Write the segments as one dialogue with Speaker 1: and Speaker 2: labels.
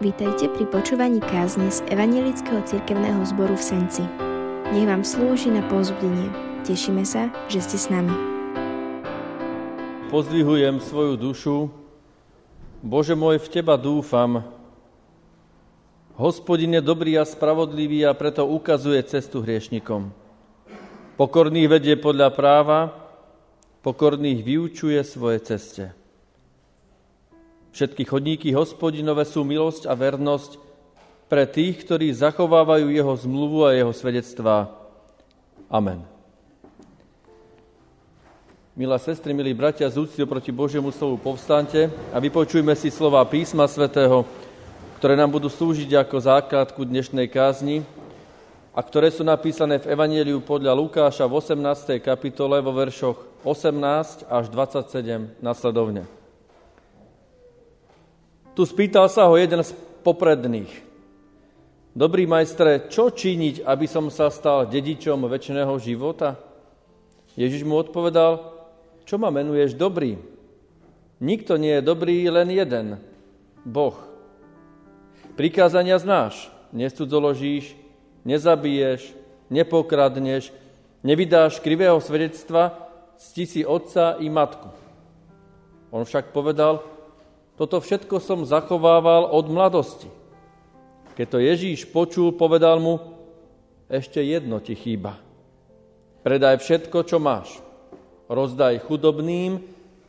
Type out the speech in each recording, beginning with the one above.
Speaker 1: Vítajte pri počúvaní kázne z Evangelického cirkevného zboru v Senci. Nech vám slúži na pozbudenie. Tešíme sa, že ste s nami.
Speaker 2: Pozdvihujem svoju dušu. Bože môj, v Teba dúfam. Hospodin je dobrý a spravodlivý a preto ukazuje cestu hriešnikom. Pokorných vedie podľa práva, pokorných vyučuje svoje ceste. Všetky chodníky hospodinové sú milosť a vernosť pre tých, ktorí zachovávajú jeho zmluvu a jeho svedectvá. Amen. Milá sestry, milí bratia, z úcty proti Božiemu slovu povstante a vypočujme si slova písma svätého, ktoré nám budú slúžiť ako základku dnešnej kázni a ktoré sú napísané v Evangeliu podľa Lukáša v 18. kapitole vo veršoch 18 až 27 nasledovne. Tu spýtal sa ho jeden z popredných. Dobrý majstre, čo činiť, aby som sa stal dedičom väčšného života? Ježiš mu odpovedal, čo ma menuješ dobrý? Nikto nie je dobrý, len jeden, Boh. Prikázania znáš, nestudzoložíš, nezabiješ, nepokradneš, nevydáš krivého svedectva, cti si otca i matku. On však povedal, toto všetko som zachovával od mladosti. Keď to Ježíš počul, povedal mu, ešte jedno ti chýba. Predaj všetko, čo máš. Rozdaj chudobným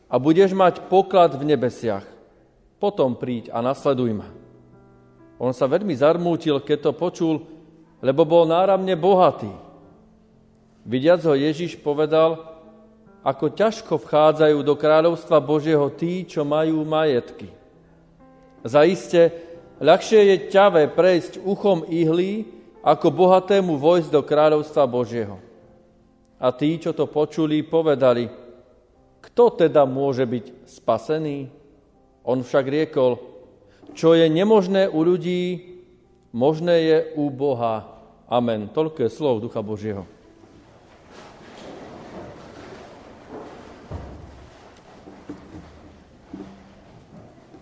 Speaker 2: a budeš mať poklad v nebesiach. Potom príď a nasleduj ma. On sa veľmi zarmútil, keď to počul, lebo bol náramne bohatý. Vidiac ho Ježiš povedal, ako ťažko vchádzajú do kráľovstva Božieho tí, čo majú majetky. Zaiste, ľahšie je ťavé prejsť uchom ihlí, ako bohatému vojsť do kráľovstva Božieho. A tí, čo to počuli, povedali, kto teda môže byť spasený? On však riekol, čo je nemožné u ľudí, možné je u Boha. Amen. Toľko je slov Ducha Božieho.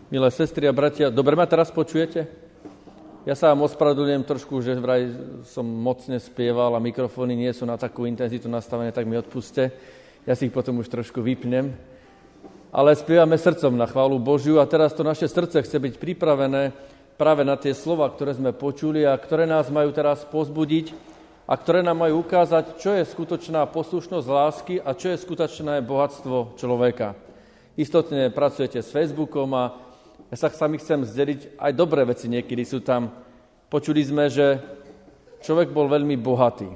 Speaker 2: Milé sestry a bratia, dobre ma teraz počujete? Ja sa vám ospravedlňujem trošku, že vraj som mocne spieval a mikrofóny nie sú na takú intenzitu nastavené, tak mi odpuste. Ja si ich potom už trošku vypnem. Ale spievame srdcom na chválu Božiu a teraz to naše srdce chce byť pripravené práve na tie slova, ktoré sme počuli a ktoré nás majú teraz pozbudiť a ktoré nám majú ukázať, čo je skutočná poslušnosť lásky a čo je skutočné bohatstvo človeka. Istotne pracujete s Facebookom a ja sa sami chcem zdeliť, aj dobré veci niekedy sú tam. Počuli sme, že človek bol veľmi bohatý.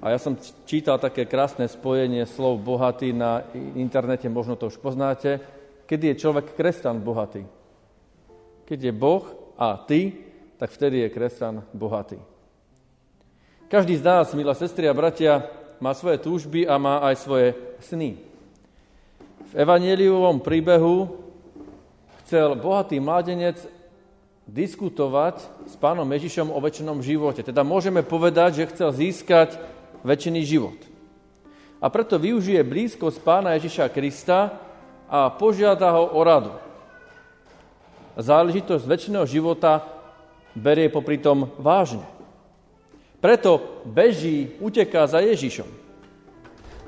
Speaker 2: A ja som čítal také krásne spojenie slov bohatý na internete, možno to už poznáte. Kedy je človek kresťan bohatý? Keď je Boh a ty, tak vtedy je kresťan bohatý. Každý z nás, milá sestry a bratia, má svoje túžby a má aj svoje sny. V evangeliovom príbehu chcel bohatý mladenec diskutovať s pánom Ježišom o väčšinom živote. Teda môžeme povedať, že chcel získať väčšiný život. A preto využije blízkosť pána Ježiša Krista a požiada ho o radu. Záležitosť väčšiného života berie popri tom vážne. Preto beží, uteká za Ježišom.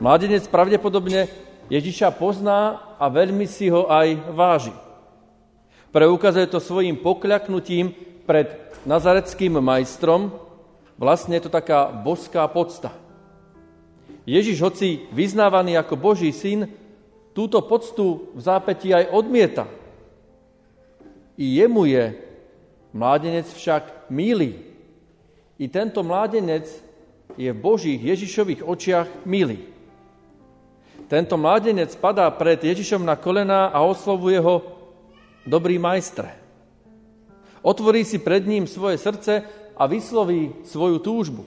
Speaker 2: Mladenec pravdepodobne Ježiša pozná a veľmi si ho aj váži. Preukazuje to svojim pokľaknutím pred nazareckým majstrom. Vlastne je to taká boská podsta. Ježiš, hoci vyznávaný ako Boží syn, túto poctu v zápätí aj odmieta. I jemu je mládenec však milý. I tento mládenec je v Božích Ježišových očiach milý. Tento mládenec padá pred Ježišom na kolená a oslovuje ho dobrý majstre. Otvorí si pred ním svoje srdce a vysloví svoju túžbu.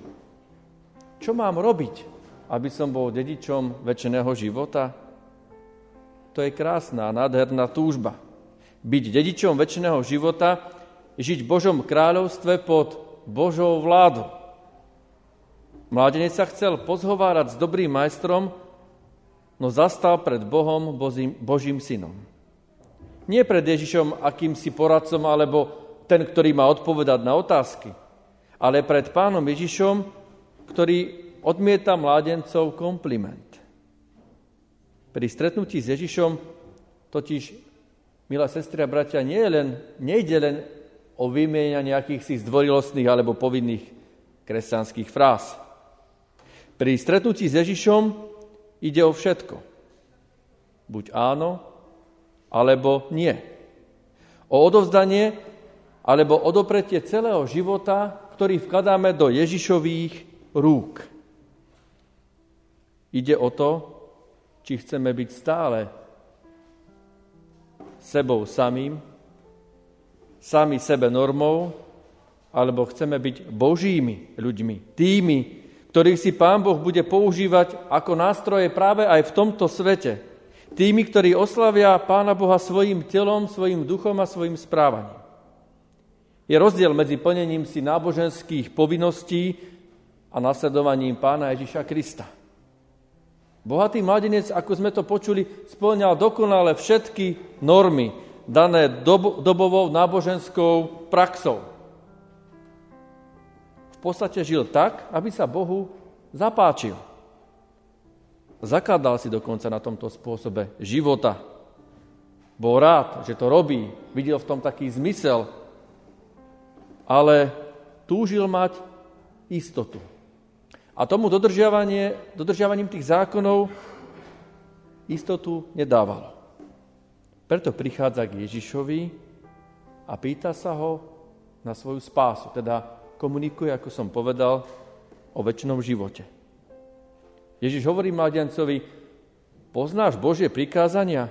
Speaker 2: Čo mám robiť, aby som bol dedičom väčšného života? To je krásna, nádherná túžba. Byť dedičom väčšného života, žiť v Božom kráľovstve pod Božou vládu. Mládenec sa chcel pozhovárať s dobrým majstrom, no zastal pred Bohom, Božím synom. Nie pred Ježišom akýmsi poradcom alebo ten, ktorý má odpovedať na otázky, ale pred pánom Ježišom, ktorý odmieta mládencov kompliment. Pri stretnutí s Ježišom totiž, milá sestri a bratia, nie je len, nejde len o vymienia nejakých si zdvorilostných alebo povinných kresťanských fráz. Pri stretnutí s Ježišom ide o všetko. Buď áno, alebo nie. O odovzdanie alebo odopretie celého života, ktorý vkladáme do Ježišových rúk. Ide o to, či chceme byť stále sebou samým, sami sebe normou, alebo chceme byť božími ľuďmi, tými, ktorých si Pán Boh bude používať ako nástroje práve aj v tomto svete. Tými, ktorí oslavia Pána Boha svojim telom, svojim duchom a svojim správaním. Je rozdiel medzi plnením si náboženských povinností a nasledovaním Pána Ježiša Krista. Bohatý mladenec, ako sme to počuli, splňal dokonale všetky normy dané dob- dobovou náboženskou praxou podstate žil tak, aby sa Bohu zapáčil. Zakladal si dokonca na tomto spôsobe života. Bol rád, že to robí, videl v tom taký zmysel, ale túžil mať istotu. A tomu dodržiavanie, dodržiavaním tých zákonov istotu nedávalo. Preto prichádza k Ježišovi a pýta sa ho na svoju spásu, teda komunikuje, ako som povedal, o väčšnom živote. Ježiš hovorí mladencovi, poznáš Božie prikázania?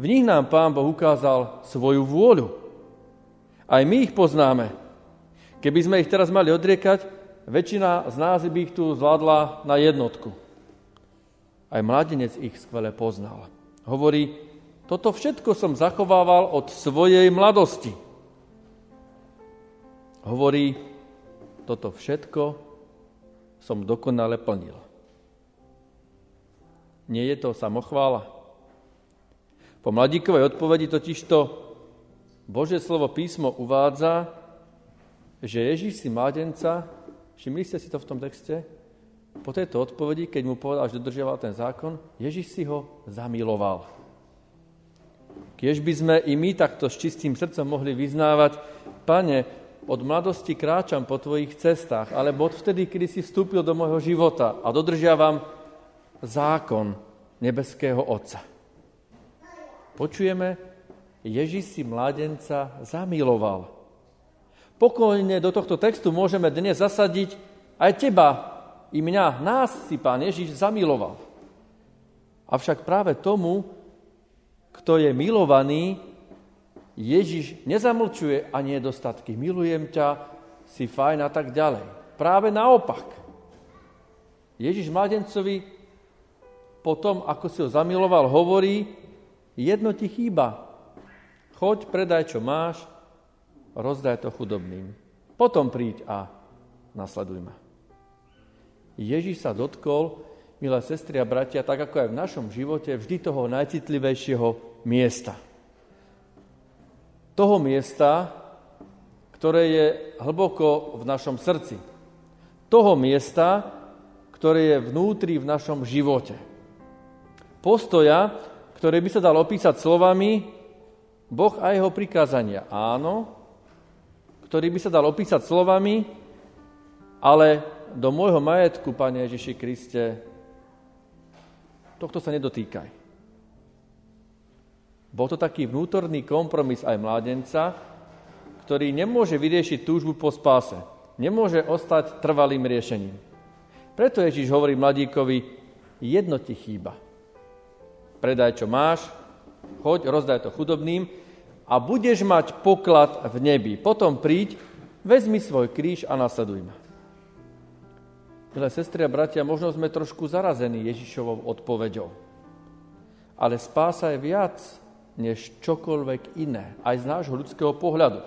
Speaker 2: V nich nám Pán Boh ukázal svoju vôľu. Aj my ich poznáme. Keby sme ich teraz mali odriekať, väčšina z nás by ich tu zvládla na jednotku. Aj mladenec ich skvele poznal. Hovorí, toto všetko som zachovával od svojej mladosti. Hovorí, toto všetko som dokonale plnil. Nie je to samochvála? Po mladíkovej odpovedi totižto Bože slovo písmo uvádza, že Ježíš si mladenca, všimli ste si to v tom texte, po tejto odpovedi, keď mu povedal, že dodržiaval ten zákon, Ježíš si ho zamiloval. Kiež by sme i my takto s čistým srdcom mohli vyznávať, pane, od mladosti kráčam po tvojich cestách, alebo od vtedy, kedy si vstúpil do môjho života a dodržiavam zákon nebeského Otca. Počujeme, Ježiš si mladenca zamiloval. Pokojne do tohto textu môžeme dnes zasadiť aj teba, i mňa, nás si pán Ježiš zamiloval. Avšak práve tomu, kto je milovaný, Ježiš nezamlčuje ani nedostatky. Milujem ťa, si fajn a tak ďalej. Práve naopak. Ježiš mladencovi po tom, ako si ho zamiloval, hovorí, jedno ti chýba. Choď, predaj, čo máš, rozdaj to chudobným. Potom príď a nasleduj ma. Ježiš sa dotkol, milé sestry a bratia, tak ako aj v našom živote, vždy toho najcitlivejšieho miesta – toho miesta, ktoré je hlboko v našom srdci. Toho miesta, ktoré je vnútri v našom živote. Postoja, ktoré by sa dal opísať slovami Boh a jeho prikázania. Áno, ktorý by sa dal opísať slovami, ale do môjho majetku, Pane Ježiši Kriste, tohto sa nedotýkaj. Bol to taký vnútorný kompromis aj mládenca, ktorý nemôže vyriešiť túžbu po spáse. Nemôže ostať trvalým riešením. Preto Ježíš hovorí mladíkovi, jedno ti chýba. Predaj, čo máš, choď, rozdaj to chudobným a budeš mať poklad v nebi. Potom príď, vezmi svoj kríž a nasleduj ma. Milé sestry a bratia, možno sme trošku zarazení Ježišovou odpoveďou. Ale spása je viac než čokoľvek iné, aj z nášho ľudského pohľadu.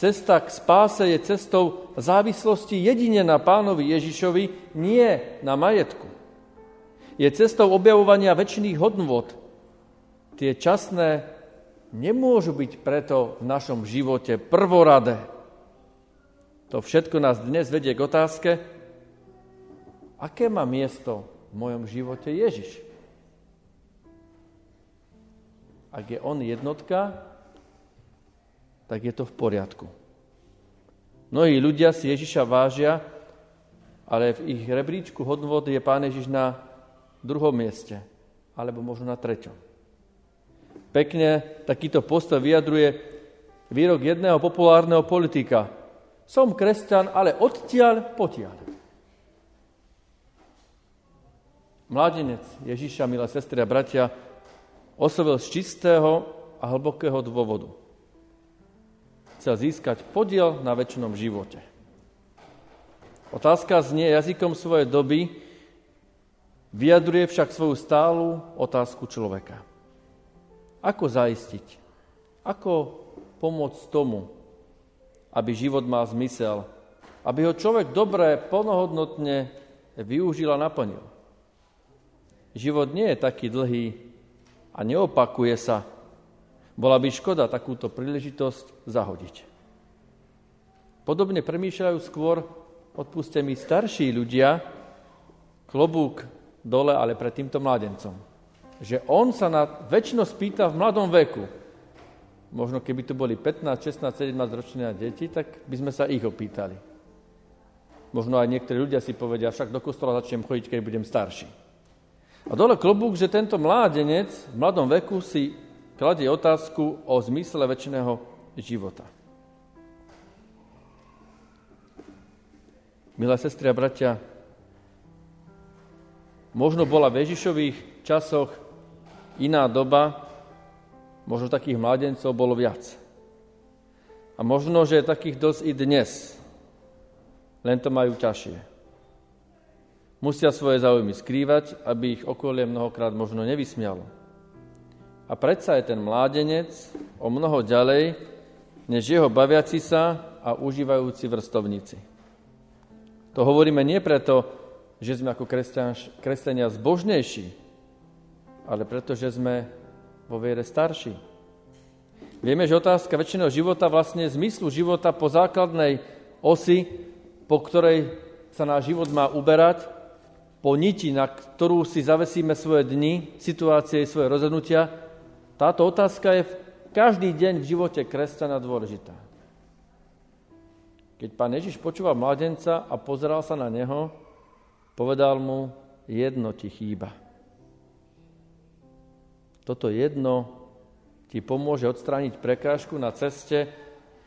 Speaker 2: Cesta k spáse je cestou závislosti jedine na pánovi Ježišovi, nie na majetku. Je cestou objavovania väčšiných hodnôt. Tie časné nemôžu byť preto v našom živote prvoradé. To všetko nás dnes vedie k otázke, aké má miesto v mojom živote Ježiš. Ak je on jednotka, tak je to v poriadku. Mnohí ľudia si Ježiša vážia, ale v ich rebríčku hodnot je Pán Ježiš na druhom mieste, alebo možno na treťom. Pekne takýto postoj vyjadruje výrok jedného populárneho politika. Som kresťan, ale odtiaľ potiaľ. Mladenec Ježiša, milé sestry a bratia, oslovil z čistého a hlbokého dôvodu. Chcel získať podiel na väčšnom živote. Otázka znie jazykom svojej doby, vyjadruje však svoju stálu otázku človeka. Ako zaistiť? Ako pomôcť tomu, aby život mal zmysel, aby ho človek dobre, plnohodnotne využil a naplnil. Život nie je taký dlhý a neopakuje sa. Bola by škoda takúto príležitosť zahodiť. Podobne premýšľajú skôr, odpuste mi, starší ľudia, klobúk dole, ale pred týmto mladencom že on sa na väčšinosť pýta v mladom veku. Možno keby tu boli 15, 16, 17 ročné deti, tak by sme sa ich opýtali. Možno aj niektorí ľudia si povedia, však do kostola začnem chodiť, keď budem starší. A dole klobúk, že tento mládenec v mladom veku si kladie otázku o zmysle väčšného života. Milé sestry a bratia, možno bola v Ježišových časoch iná doba, možno takých mladencov bolo viac. A možno, že takých dosť i dnes, len to majú ťažšie. Musia svoje záujmy skrývať, aby ich okolie mnohokrát možno nevysmialo. A predsa je ten mládenec o mnoho ďalej, než jeho baviaci sa a užívajúci vrstovníci. To hovoríme nie preto, že sme ako kresťania zbožnejší, ale pretože sme vo viere starší. Vieme, že otázka väčšiného života, vlastne zmyslu života po základnej osi, po ktorej sa náš život má uberať, po niti, na ktorú si zavesíme svoje dni, situácie i svoje rozhodnutia, táto otázka je každý deň v živote kresťana dôležitá. Keď pán Ježiš počúval mladenca a pozeral sa na neho, povedal mu, jedno ti chýba. Toto jedno ti pomôže odstrániť prekážku na ceste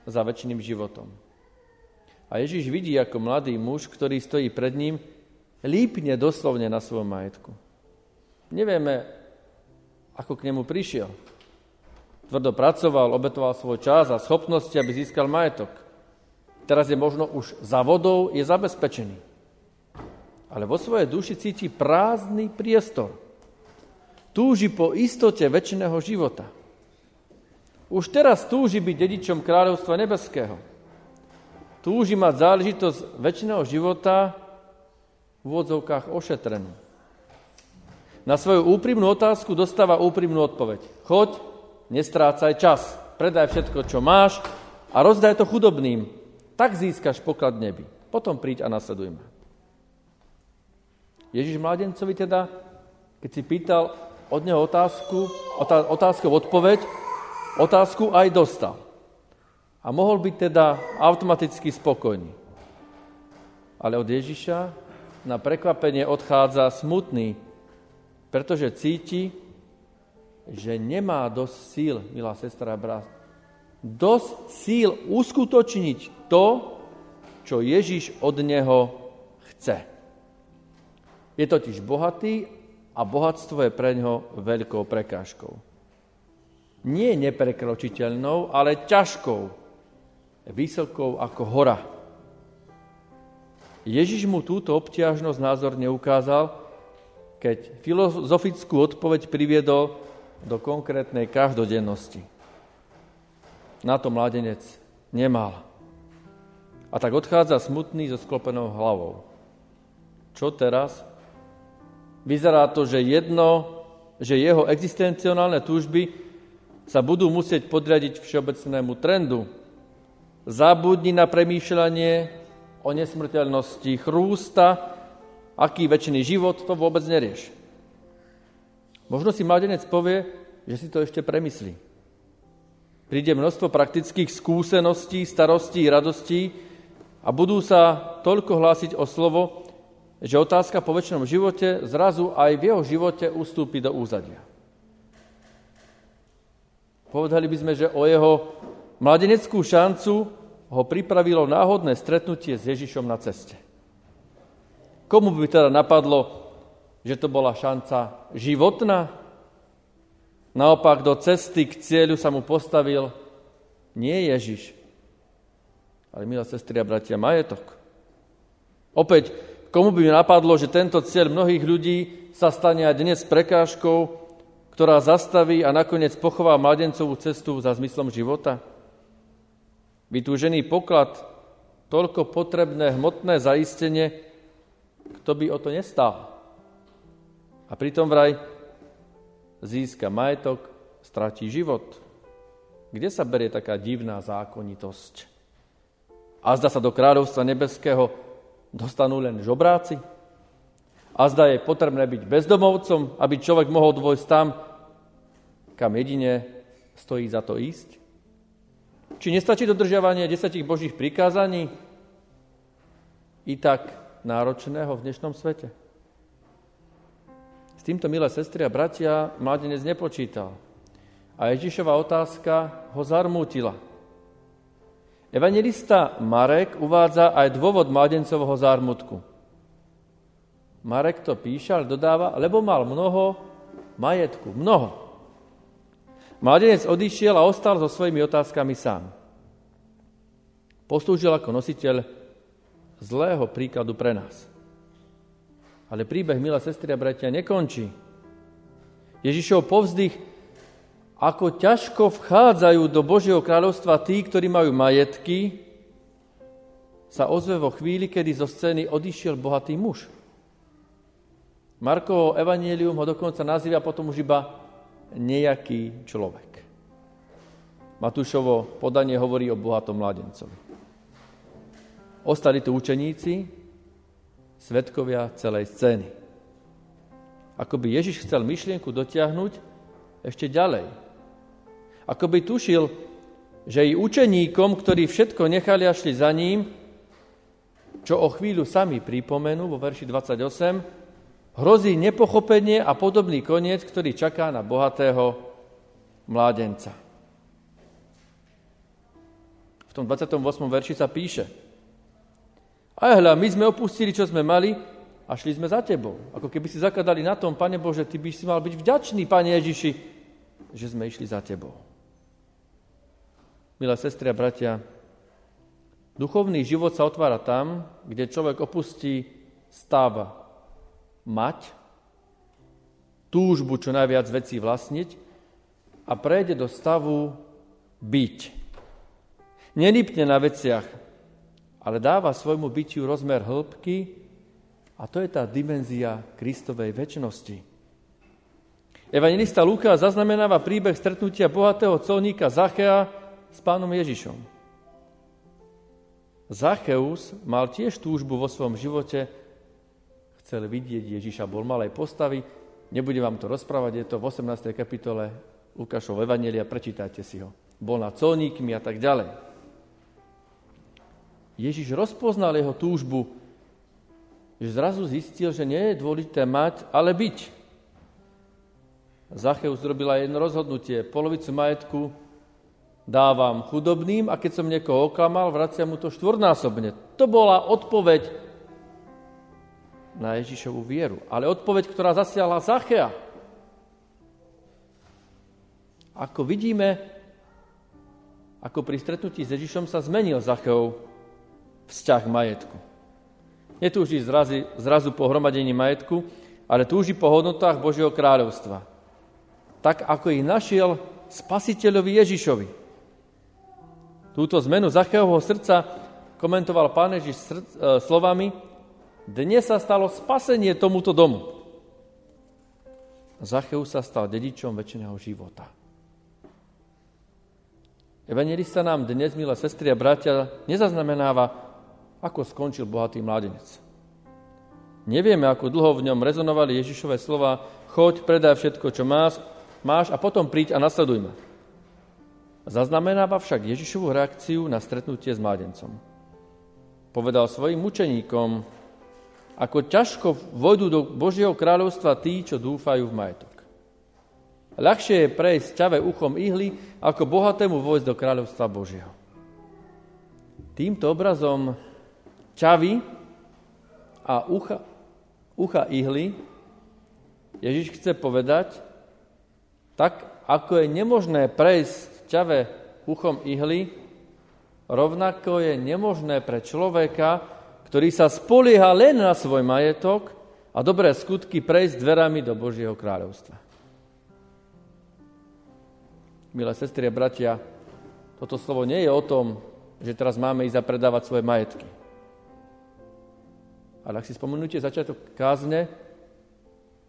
Speaker 2: za väčšiným životom. A Ježiš vidí, ako mladý muž, ktorý stojí pred ním, lípne doslovne na svojom majetku. Nevieme, ako k nemu prišiel. Tvrdo pracoval, obetoval svoj čas a schopnosti, aby získal majetok. Teraz je možno už za vodou, je zabezpečený. Ale vo svojej duši cíti prázdny priestor – túži po istote väčšného života. Už teraz túži byť dedičom kráľovstva nebeského. Túži mať záležitosť väčšného života v úvodzovkách ošetrenú. Na svoju úprimnú otázku dostáva úprimnú odpoveď. Choď, nestrácaj čas, predaj všetko, čo máš a rozdaj to chudobným. Tak získaš poklad nebi. Potom príď a nasleduj ma. Ježiš mladencovi teda, keď si pýtal, od neho otázku, otázku odpoveď, otázku aj dostal. A mohol byť teda automaticky spokojný. Ale od Ježiša na prekvapenie odchádza smutný, pretože cíti, že nemá dosť síl, milá sestra a brat, dosť síl uskutočniť to, čo Ježiš od neho chce. Je totiž bohatý a bohatstvo je pre ňo veľkou prekážkou. Nie neprekročiteľnou, ale ťažkou, vysokou ako hora. Ježiš mu túto obťažnosť názorne ukázal, keď filozofickú odpoveď priviedol do konkrétnej každodennosti. Na to mladenec nemal. A tak odchádza smutný so sklopenou hlavou. Čo teraz? Vyzerá to, že jedno, že jeho existencionálne túžby sa budú musieť podriadiť všeobecnému trendu. Zabudni na premýšľanie o nesmrteľnosti chrústa, aký väčšiný život, to vôbec nerieš. Možno si mladenec povie, že si to ešte premyslí. Príde množstvo praktických skúseností, starostí, radostí a budú sa toľko hlásiť o slovo, že otázka po väčšnom živote zrazu aj v jeho živote ustúpi do úzadia. Povedali by sme, že o jeho mladeneckú šancu ho pripravilo náhodné stretnutie s Ježišom na ceste. Komu by teda napadlo, že to bola šanca životná? Naopak do cesty k cieľu sa mu postavil nie Ježiš, ale milá sestry a bratia, majetok. Opäť, komu by napadlo, že tento cieľ mnohých ľudí sa stane aj dnes prekážkou, ktorá zastaví a nakoniec pochová mladencovú cestu za zmyslom života? Vytúžený poklad, toľko potrebné hmotné zaistenie, kto by o to nestal. A pritom vraj získa majetok, stratí život. Kde sa berie taká divná zákonitosť? A zda sa do kráľovstva nebeského dostanú len žobráci? A zda je potrebné byť bezdomovcom, aby človek mohol dôjsť tam, kam jedine stojí za to ísť? Či nestačí dodržiavanie desatich božích prikázaní? I tak náročného v dnešnom svete? S týmto, milé sestry a bratia, mladenec nepočítal. A Ježišova otázka ho zarmútila. Evangelista Marek uvádza aj dôvod mladencovho zármutku. Marek to píše, ale dodáva, lebo mal mnoho majetku. Mnoho. Mladenec odišiel a ostal so svojimi otázkami sám. Poslúžil ako nositeľ zlého príkladu pre nás. Ale príbeh, milá sestry a bratia, nekončí. Ježišov povzdych, ako ťažko vchádzajú do Božieho kráľovstva tí, ktorí majú majetky, sa ozve vo chvíli, kedy zo scény odišiel bohatý muž. Markovo evanielium ho dokonca nazýva potom už iba nejaký človek. Matúšovo podanie hovorí o bohatom mladencovi. Ostali tu učeníci, svetkovia celej scény. Ako by Ježiš chcel myšlienku dotiahnuť ešte ďalej. Ako by tušil, že i učeníkom, ktorí všetko nechali a šli za ním, čo o chvíľu sami pripomenú vo verši 28, hrozí nepochopenie a podobný koniec, ktorý čaká na bohatého mládenca. V tom 28. verši sa píše Aj hľa, my sme opustili, čo sme mali a šli sme za tebou. Ako keby si zakladali na tom, Pane Bože, ty by si mal byť vďačný, Pane Ježiši, že sme išli za tebou. Milé sestry a bratia, duchovný život sa otvára tam, kde človek opustí stáva mať, túžbu čo najviac vecí vlastniť a prejde do stavu byť. Nelípne na veciach, ale dáva svojmu bytiu rozmer hĺbky a to je tá dimenzia Kristovej väčšnosti. Evangelista Lukáš zaznamenáva príbeh stretnutia bohatého colníka Zachea s pánom Ježišom. Zacheus mal tiež túžbu vo svojom živote chcel vidieť Ježiša, bol malej postavy. Nebudem vám to rozprávať, je to v 18. kapitole Lukášov Evangelia, prečítajte si ho. Bol na colníkmi a tak ďalej. Ježiš rozpoznal jeho túžbu, že zrazu zistil, že nie je dôležité mať, ale byť. Zacheus zrobila jedno rozhodnutie. Polovicu majetku dávam chudobným a keď som niekoho oklamal, vraciam mu to štvornásobne. To bola odpoveď na Ježišovu vieru. Ale odpoveď, ktorá zasiahla Zachea. Ako vidíme, ako pri stretnutí s Ježišom sa zmenil Zacheov vzťah majetku. Netúži zrazu, zrazu po hromadení majetku, ale túži po hodnotách Božieho kráľovstva. Tak, ako ich našiel spasiteľovi Ježišovi. Túto zmenu Zacheovho srdca komentoval pán Ježiš srd, e, slovami, dnes sa stalo spasenie tomuto domu. Zacheus sa stal dedičom väčšiného života. Evangelista nám dnes, milé sestry a bratia, nezaznamenáva, ako skončil bohatý mladenec. Nevieme, ako dlho v ňom rezonovali Ježišové slova choď, predaj všetko, čo máš, máš a potom príď a nasleduj ma. Zaznamenáva však Ježišovu reakciu na stretnutie s mladencom. Povedal svojim učeníkom, ako ťažko vojdu do Božieho kráľovstva tí, čo dúfajú v majetok. Ľahšie je prejsť ťave uchom ihly, ako bohatému vojsť do kráľovstva Božieho. Týmto obrazom ťavy a ucha, ucha ihly Ježiš chce povedať, tak ako je nemožné prejsť ťave uchom ihly, rovnako je nemožné pre človeka, ktorý sa spolieha len na svoj majetok a dobré skutky prejsť dverami do Božieho kráľovstva. Milé sestry a bratia, toto slovo nie je o tom, že teraz máme ísť a predávať svoje majetky. Ale ak si spomenúte začiatok kázne,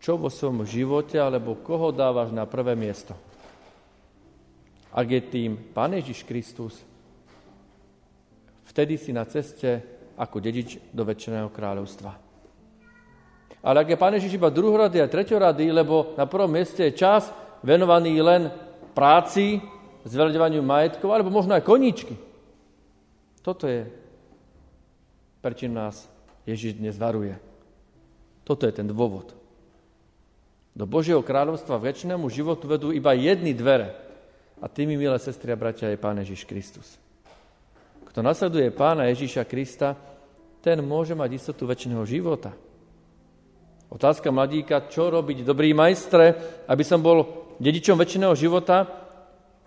Speaker 2: čo vo svojom živote alebo koho dávaš na prvé miesto – ak je tým Pán Ježiš Kristus, vtedy si na ceste ako dedič do väčšného kráľovstva. Ale ak je Pán Ježiš iba druhorady a treťorady, lebo na prvom mieste je čas venovaný len práci, zveľďovaniu majetkov, alebo možno aj koníčky. Toto je, prečím nás Ježiš dnes varuje. Toto je ten dôvod. Do Božieho kráľovstva väčšinému životu vedú iba jedny dvere. A tými, milé sestry a bratia, je Pán Ježiš Kristus. Kto nasleduje Pána Ježiša Krista, ten môže mať istotu väčšného života. Otázka mladíka, čo robiť dobrý majstre, aby som bol dedičom väčšiného života,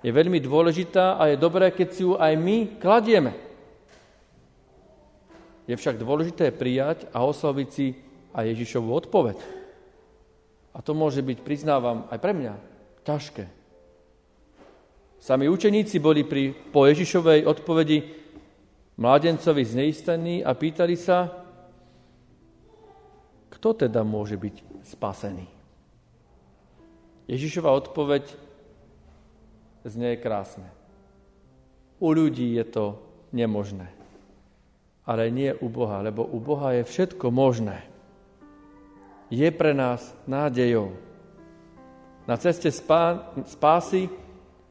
Speaker 2: je veľmi dôležitá a je dobré, keď si ju aj my kladieme. Je však dôležité prijať a osloviť si aj Ježišovú odpoveď. A to môže byť, priznávam, aj pre mňa ťažké. Sami učeníci boli pri, po Ježišovej odpovedi mládencovi zneistení a pýtali sa, kto teda môže byť spasený. Ježišova odpoveď znie krásne. U ľudí je to nemožné. Ale nie u Boha, lebo u Boha je všetko možné. Je pre nás nádejou. Na ceste spásy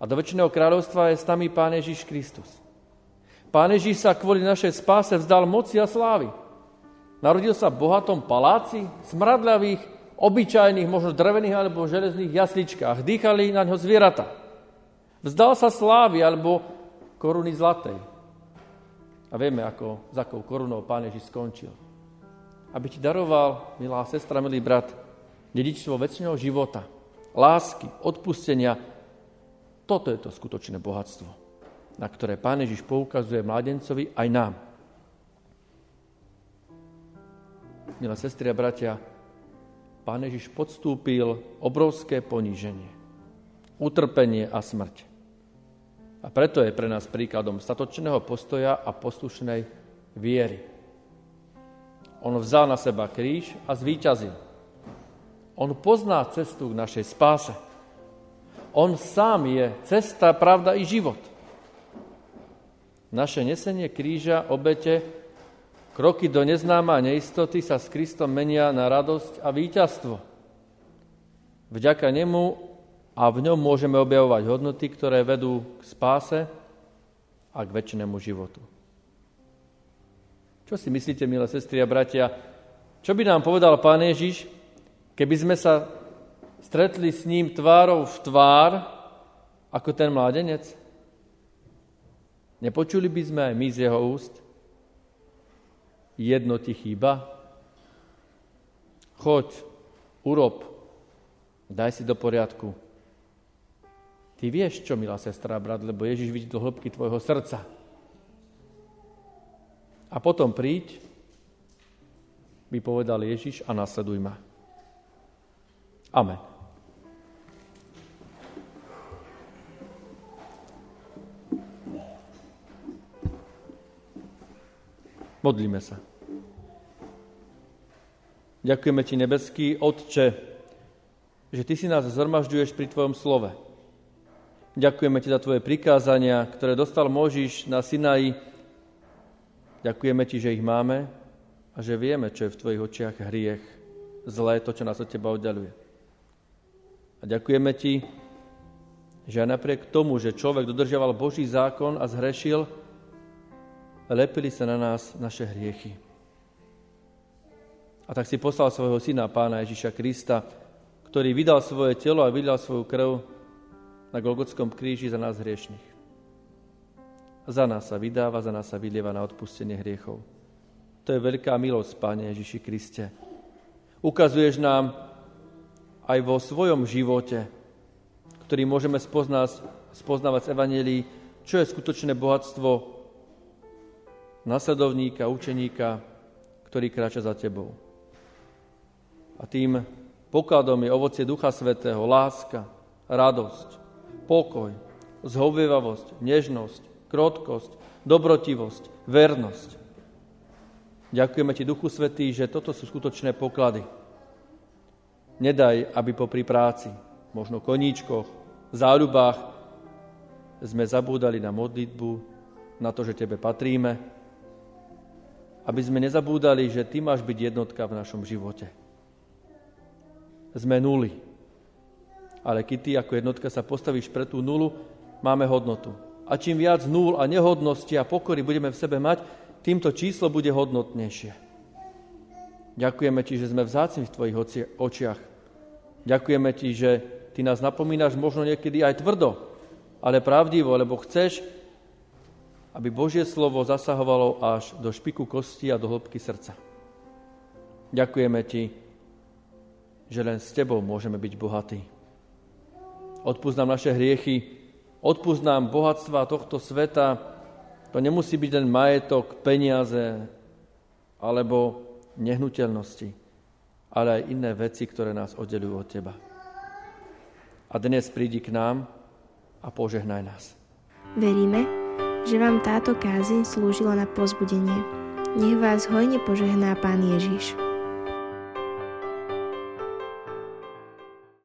Speaker 2: a do väčšiného kráľovstva je s Pán Ježiš Kristus. Pán Ježiš sa kvôli našej spáse vzdal moci a slávy. Narodil sa v bohatom paláci, smradľavých, obyčajných, možno drevených alebo železných jasličkách. Dýchali na ňo zvierata. Vzdal sa slávy alebo koruny zlatej. A vieme, ako, za akou korunou Pán Ježiš skončil. Aby ti daroval, milá sestra, milý brat, dedičstvo väčšného života, lásky, odpustenia, toto je to skutočné bohatstvo, na ktoré Pán Ježiš poukazuje mladencovi aj nám. Milé sestry a bratia, Pán Ježiš podstúpil obrovské poníženie, utrpenie a smrť. A preto je pre nás príkladom statočného postoja a poslušnej viery. On vzal na seba kríž a zvíťazil. On pozná cestu k našej spáse. On sám je cesta, pravda i život. Naše nesenie kríža, obete, kroky do neznáma a neistoty sa s Kristom menia na radosť a víťazstvo. Vďaka nemu a v ňom môžeme objavovať hodnoty, ktoré vedú k spáse a k väčšinému životu. Čo si myslíte, milé sestry a bratia? Čo by nám povedal Pán Ježiš, keby sme sa stretli s ním tvárou v tvár, ako ten mládenec? Nepočuli by sme aj my z jeho úst? Jedno ti chýba? Choď, urob, daj si do poriadku. Ty vieš, čo, milá sestra brat, lebo Ježiš vidí do hĺbky tvojho srdca. A potom príď, by povedal Ježiš, a nasleduj ma. Amen. Modlíme sa. Ďakujeme Ti, nebeský Otče, že Ty si nás zhromažďuješ pri Tvojom slove. Ďakujeme Ti za Tvoje prikázania, ktoré dostal Možiš na Sinaji. Ďakujeme Ti, že ich máme a že vieme, čo je v Tvojich očiach hriech, zlé, to, čo nás od Teba oddialuje. A ďakujeme Ti, že aj napriek tomu, že človek dodržiaval Boží zákon a zhrešil, lepili sa na nás naše hriechy. A tak si poslal svojho syna, pána Ježiša Krista, ktorý vydal svoje telo a vydal svoju krv na Golgotskom kríži za nás hriešných. Za nás sa vydáva, za nás sa vylieva na odpustenie hriechov. To je veľká milosť, Páne Ježiši Kriste. Ukazuješ nám aj vo svojom živote, ktorý môžeme spoznať, spoznávať z Evangelii, čo je skutočné bohatstvo nasledovníka, učeníka, ktorý kráča za tebou. A tým pokladom je ovocie Ducha Svetého, láska, radosť, pokoj, zhovievavosť, nežnosť, krotkosť, dobrotivosť, vernosť. Ďakujeme Ti, Duchu Svetý, že toto sú skutočné poklady. Nedaj, aby popri práci, možno koníčkoch, záľubách, sme zabúdali na modlitbu, na to, že Tebe patríme, aby sme nezabúdali, že Ty máš byť jednotka v našom živote sme nuly. Ale keď ty ako jednotka sa postavíš pre tú nulu, máme hodnotu. A čím viac nul a nehodnosti a pokory budeme v sebe mať, týmto číslo bude hodnotnejšie. Ďakujeme ti, že sme vzácni v tvojich očiach. Ďakujeme ti, že ty nás napomínaš možno niekedy aj tvrdo, ale pravdivo, lebo chceš, aby Božie slovo zasahovalo až do špiku kosti a do hĺbky srdca. Ďakujeme ti, že len s Tebou môžeme byť bohatí. Odpúsť nám naše hriechy, odpúsť bohatstva tohto sveta. To nemusí byť len majetok, peniaze alebo nehnuteľnosti, ale aj iné veci, ktoré nás oddelujú od Teba. A dnes prídi k nám a požehnaj nás.
Speaker 1: Veríme, že vám táto kázeň slúžila na pozbudenie. Nech vás hojne požehná Pán Ježiš.